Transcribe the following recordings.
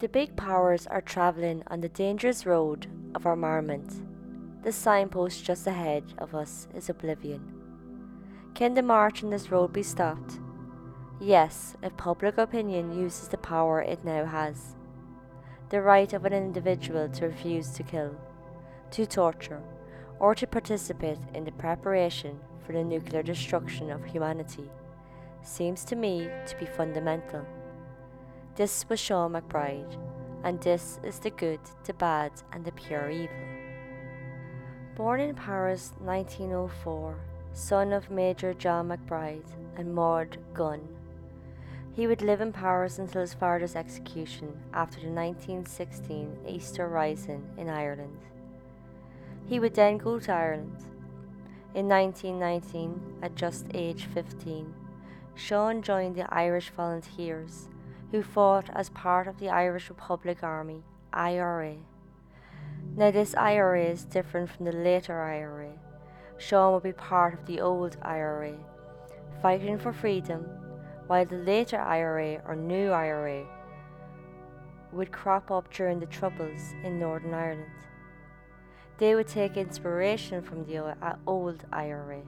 The big powers are travelling on the dangerous road of armament. The signpost just ahead of us is oblivion. Can the march on this road be stopped? Yes, if public opinion uses the power it now has the right of an individual to refuse to kill, to torture, or to participate in the preparation for the nuclear destruction of humanity seems to me to be fundamental. This was Sean MacBride, and this is the good, the bad, and the pure evil. Born in Paris 1904, son of Major John MacBride and Maud Gonne, he would live in Paris until his father's execution after the 1916 Easter Rising in Ireland. He would then go to Ireland. In 1919, at just age 15, Sean joined the Irish Volunteers, who fought as part of the Irish Republic Army, IRA. Now, this IRA is different from the later IRA. Sean would be part of the old IRA, fighting for freedom while the later IRA or new IRA would crop up during the Troubles in Northern Ireland. They would take inspiration from the uh, old IRA.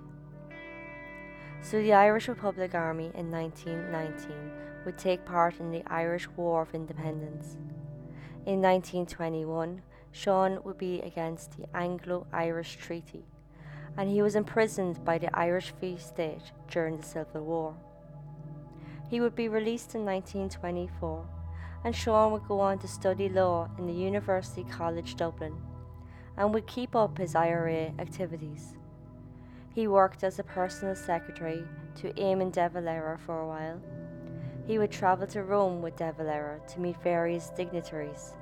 So the Irish Republic Army in 1919 would take part in the Irish War of Independence. In 1921, Sean would be against the Anglo Irish Treaty, and he was imprisoned by the Irish Free State during the Civil War. He would be released in 1924, and Sean would go on to study law in the University College Dublin and would keep up his IRA activities. He worked as a personal secretary to Eamon de Valera for a while. He would travel to Rome with de Valera to meet various dignitaries.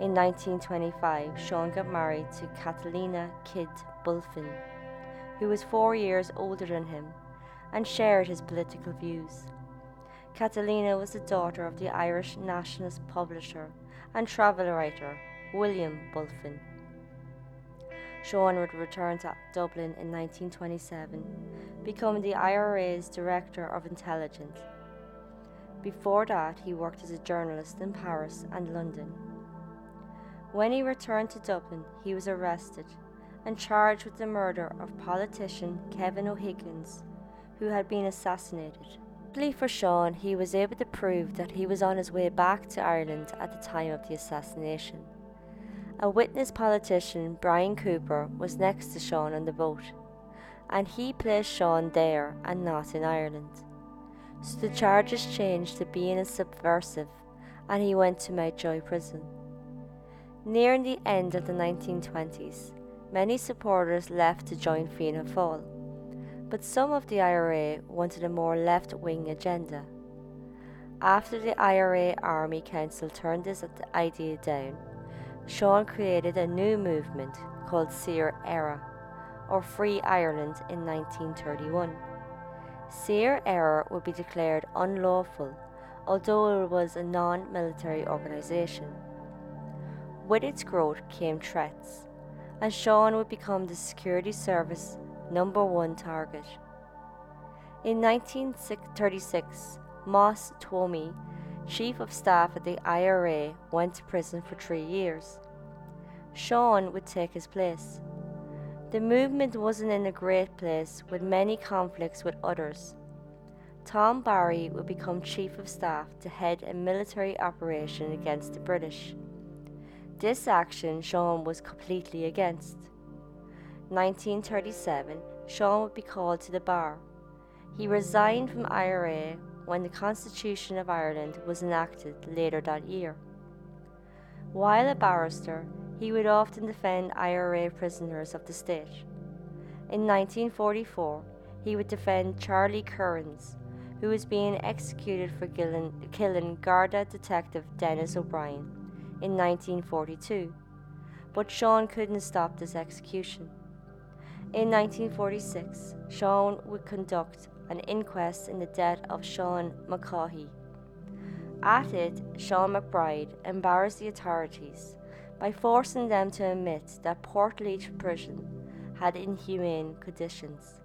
In 1925, Sean got married to Catalina Kidd Bulfin, who was four years older than him and shared his political views. Catalina was the daughter of the Irish nationalist publisher and travel writer William Bulfin. Sean would return to Dublin in 1927, becoming the IRA's Director of Intelligence. Before that, he worked as a journalist in Paris and London. When he returned to Dublin, he was arrested and charged with the murder of politician Kevin O'Higgins, who had been assassinated. Luckily for Sean, he was able to prove that he was on his way back to Ireland at the time of the assassination. A witness politician, Bryan Cooper, was next to Sean on the boat, and he placed Sean there and not in Ireland. So the charges changed to being a subversive, and he went to Mountjoy prison. Nearing the end of the 1920s, many supporters left to join Fianna Fáil but some of the IRA wanted a more left wing agenda. After the IRA Army Council turned this idea down, Sean created a new movement called Saor Éire, or Free Ireland, in 1931. Saor Éire would be declared unlawful, although it was a non military organisation. With its growth came threats, and Sean would become the security service number one target. In 1936, Moss Twomey, Chief of Staff at the IRA, went to prison for three years. Sean would take his place. The movement wasn't in a great place with many conflicts with others. Tom Barry would become Chief of Staff to head a military operation against the British. This action Sean was completely against. 1937, Sean would be called to the bar. He resigned from IRA when the Constitution of Ireland was enacted later that year. While a barrister, he would often defend IRA prisoners of the state. In 1944, he would defend Charlie Kerins, who was being executed for killing Garda detective Denis O'Brien in 1942. But Sean couldn't stop this execution. In 1946, Sean would conduct an inquest in the death of Sean McCaughey. At it, Sean MacBride embarrassed the authorities by forcing them to admit that Port Portlaoise prison had inhumane conditions.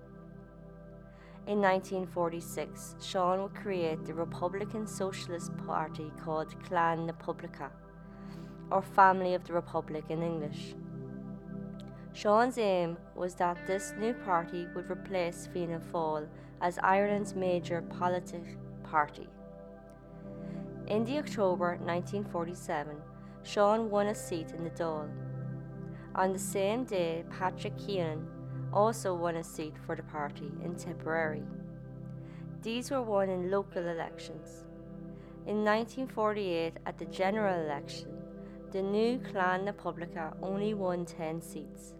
In 1946, Sean would create the Republican Socialist Party called Clann Poblachta, or Family of the Republic in English. Sean's aim was that this new party would replace Fianna Fáil as Ireland's major political party. In the October 1947, Sean won a seat in the Dáil. On the same day, Patrick Kinane also won a seat for the party in Tipperary. These were won in local elections. In 1948, at the general election, the new Clan na only won 10 seats.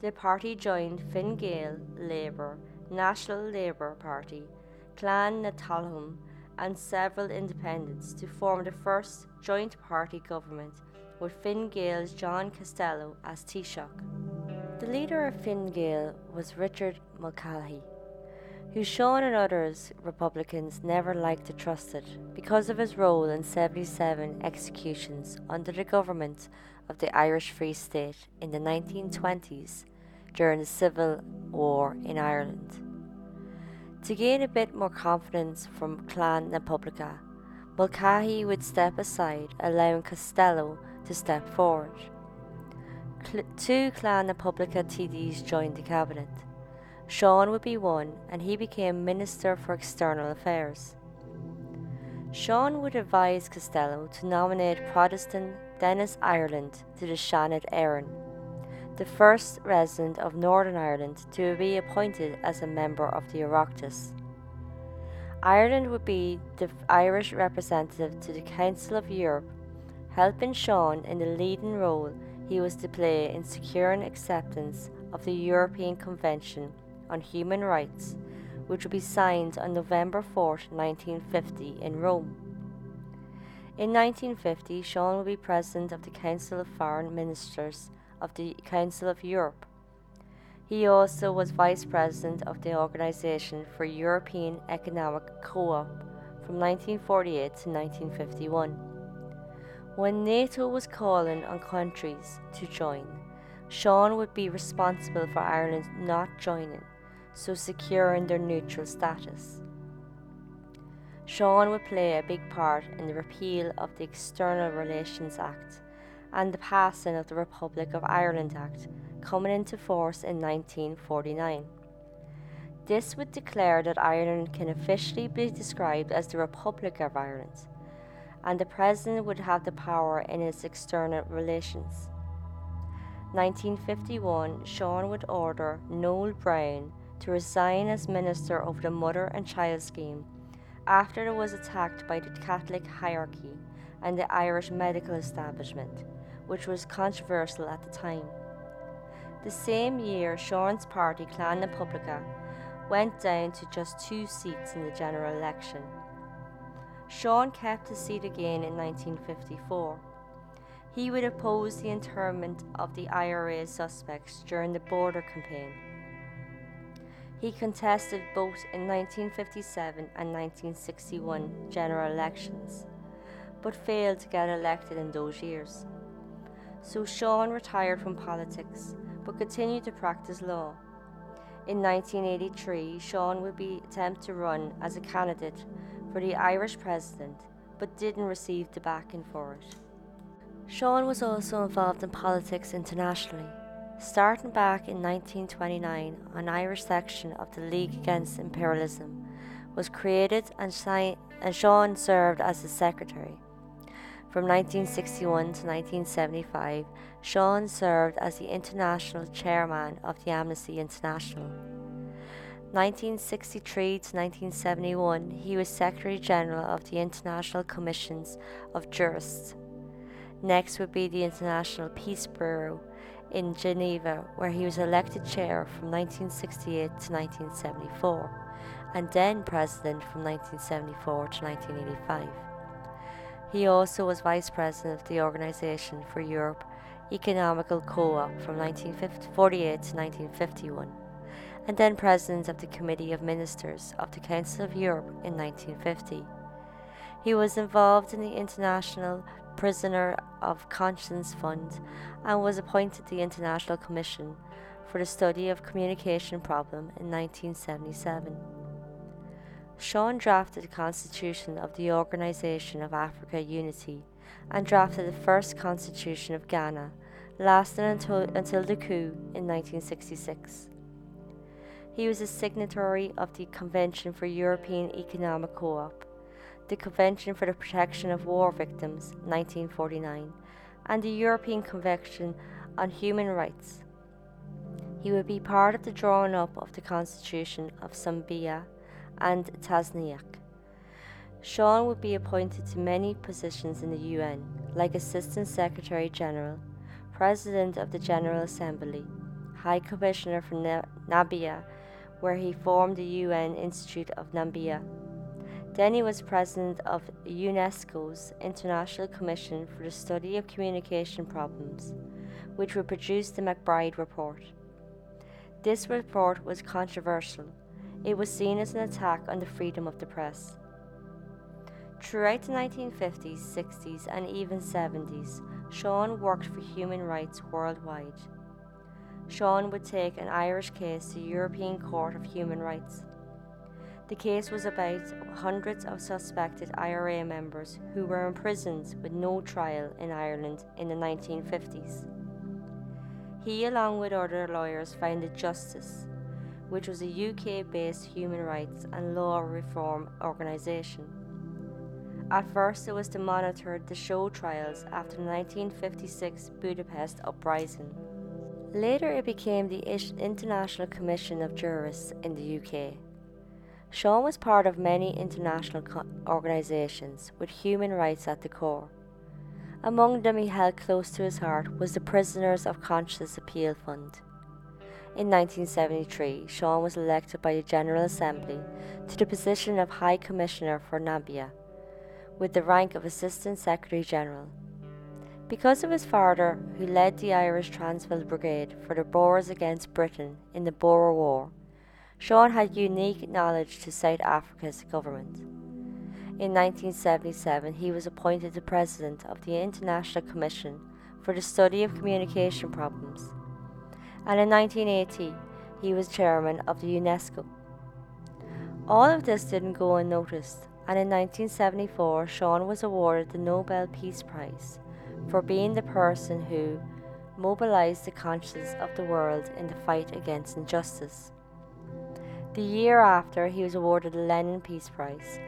The party joined Fine Gael, Labour, National Labour Party, Clan na and several independents to form the first joint party government with Fine Gael's John Costello as Taoiseach. The leader of Fine Gael was Richard Mulcahy, who Sean and others Republicans never liked or trusted because of his role in 77 executions under the government of the Irish Free State in the 1920s during the Civil War in Ireland. To gain a bit more confidence from Clann na Poblachta, Mulcahy would step aside, allowing Costello to step forward. Cl- two Clann Poblachta TDs joined the cabinet. Sean would be one, and he became Minister for External Affairs. Sean would advise Costello to nominate Protestant Denis Ireland to the Seanad Éireann, the first resident of Northern Ireland to be appointed as a member of the Oireachtas. Ireland would be the Irish representative to the Council of Europe, helping Sean in the leading role he was to play in securing acceptance of the European Convention on Human Rights, which would be signed on November 4, 1950, in Rome. In 1950, Sean would be president of the Council of Foreign Ministers of the Council of Europe. He also was vice president of the Organisation for European Economic Co op from 1948 to 1951. When NATO was calling on countries to join, Sean would be responsible for Ireland not joining, so securing their neutral status. Sean would play a big part in the repeal of the External Relations Act and the passing of the Republic of Ireland Act, coming into force in 1949. This would declare that Ireland can officially be described as the Republic of Ireland, and the President would have the power in its external relations. 1951, Sean would order Noel Browne to resign as Minister of the Mother and Child Scheme after it was attacked by the Catholic hierarchy and the Irish medical establishment, which was controversial at the time. The same year, Sean's party, Clann na Poblachta, went down to just two seats in the general election. Sean kept his seat again in 1954. He would oppose the internment of the IRA suspects during the border campaign. He contested both in 1957 and 1961 general elections, but failed to get elected in those years. So Sean retired from politics but continued to practice law. In 1983, Sean would be attempt to run as a candidate for the Irish president but didn't receive the backing for it. Sean was also involved in politics internationally. Starting back in 1929, an Irish section of the League Against Imperialism was created and, si- and Sean served as its secretary. From 1961 to 1975, Sean served as the international chairman of the Amnesty International. 1963 to 1971, he was Secretary General of the International Commissions of Jurists. Next would be the International Peace Bureau in Geneva, where he was elected chair from 1968 to 1974, and then president from 1974 to 1985. He also was vice president of the Organization for Europe Economical Co op from 1948 to 1951, and then president of the Committee of Ministers of the Council of Europe in 1950. He was involved in the International Prisoner of Conscience Fund and was appointed the International Commission for the study of communication problem in 1977. Sean drafted the Constitution of the Organisation of Africa Unity and drafted the first Constitution of Ghana, lasting until, until the coup in 1966. He was a signatory of the Convention for European Economic Co-op, the Convention for the Protection of War Victims 1949, and the European Convention on Human Rights. He would be part of the drawing up of the Constitution of Zambia and Tanzania. Sean would be appointed to many positions in the UN, like Assistant Secretary General, President of the General Assembly, High Commissioner for Namibia, where he formed the UN Institute of Namibia. Then he was president of UNESCO's International Commission for the Study of Communication Problems, which would produce the MacBride Report. This report was controversial it was seen as an attack on the freedom of the press. Throughout the 1950s, 60s, and even 70s, Sean worked for human rights worldwide. Sean would take an Irish case to the European Court of Human Rights. The case was about hundreds of suspected IRA members who were imprisoned with no trial in Ireland in the 1950s. He, along with other lawyers, founded Justice, which was a UK based human rights and law reform organisation. At first, it was to monitor the show trials after the 1956 Budapest uprising. Later, it became the International Commission of Jurists in the UK. Sean was part of many international co- organisations with human rights at the core. Among them, he held close to his heart was the Prisoners of Conscience Appeal Fund. In 1973, Sean was elected by the General Assembly to the position of High Commissioner for Namibia, with the rank of Assistant Secretary General. Because of his father, who led the Irish Transvaal Brigade for the Boers against Britain in the Boer War, Sean had unique knowledge to South Africa's government. In 1977, he was appointed the President of the International Commission for the Study of Communication Problems and in 1980 he was chairman of the UNESCO. All of this didn't go unnoticed, and in 1974 Sean was awarded the Nobel Peace Prize for being the person who mobilized the conscience of the world in the fight against injustice. The year after, he was awarded the Lenin Peace Prize,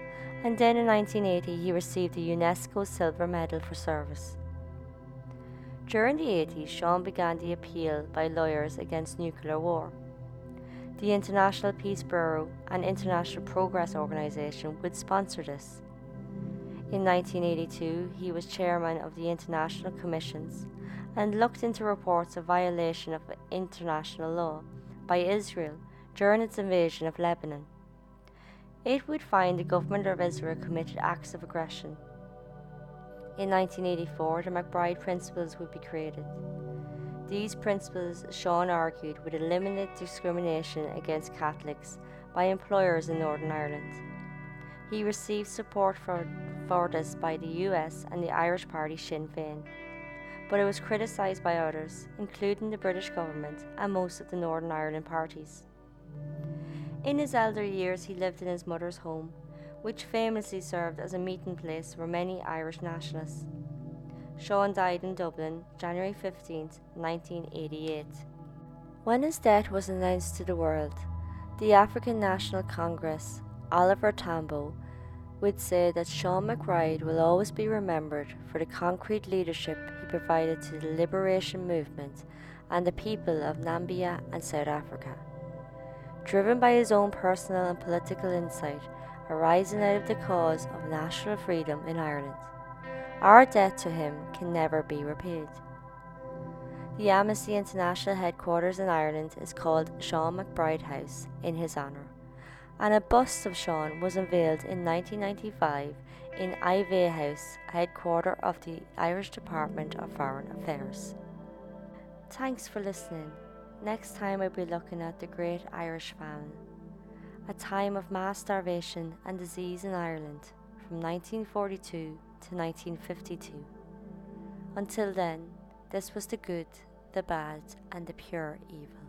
and then in 1980 he received the UNESCO Silver Medal for Service. During the 80s, Sean began the appeal by lawyers against nuclear war. The International Peace Bureau and International Progress Organization would sponsor this. In 1982, he was chairman of the International Commissions and looked into reports of violation of international law by Israel during its invasion of Lebanon. It would find the government of Israel committed acts of aggression in 1984, the MacBride Principles would be created. These principles, Sean argued, would eliminate discrimination against Catholics by employers in Northern Ireland. He received support for, for this by the US and the Irish party Sinn Féin, but it was criticised by others, including the British government and most of the Northern Ireland parties. In his elder years, he lived in his mother's home which famously served as a meeting place for many Irish nationalists. Sean died in Dublin, January 15, 1988. When his death was announced to the world, the African National Congress, Oliver Tambo, would say that Sean MacBride will always be remembered for the concrete leadership he provided to the liberation movement and the people of Namibia and South Africa. Driven by his own personal and political insight, arising out of the cause of national freedom in Ireland. Our debt to him can never be repaid. The Amnesty International headquarters in Ireland is called Sean MacBride House in his honour, and a bust of Sean was unveiled in 1995 in Iveagh House, headquarters of the Irish Department of Foreign Affairs. Thanks for listening. Next time I'll be looking at the Great Irish Famine a time of mass starvation and disease in Ireland from 1942 to 1952. Until then, this was the good, the bad, and the pure evil.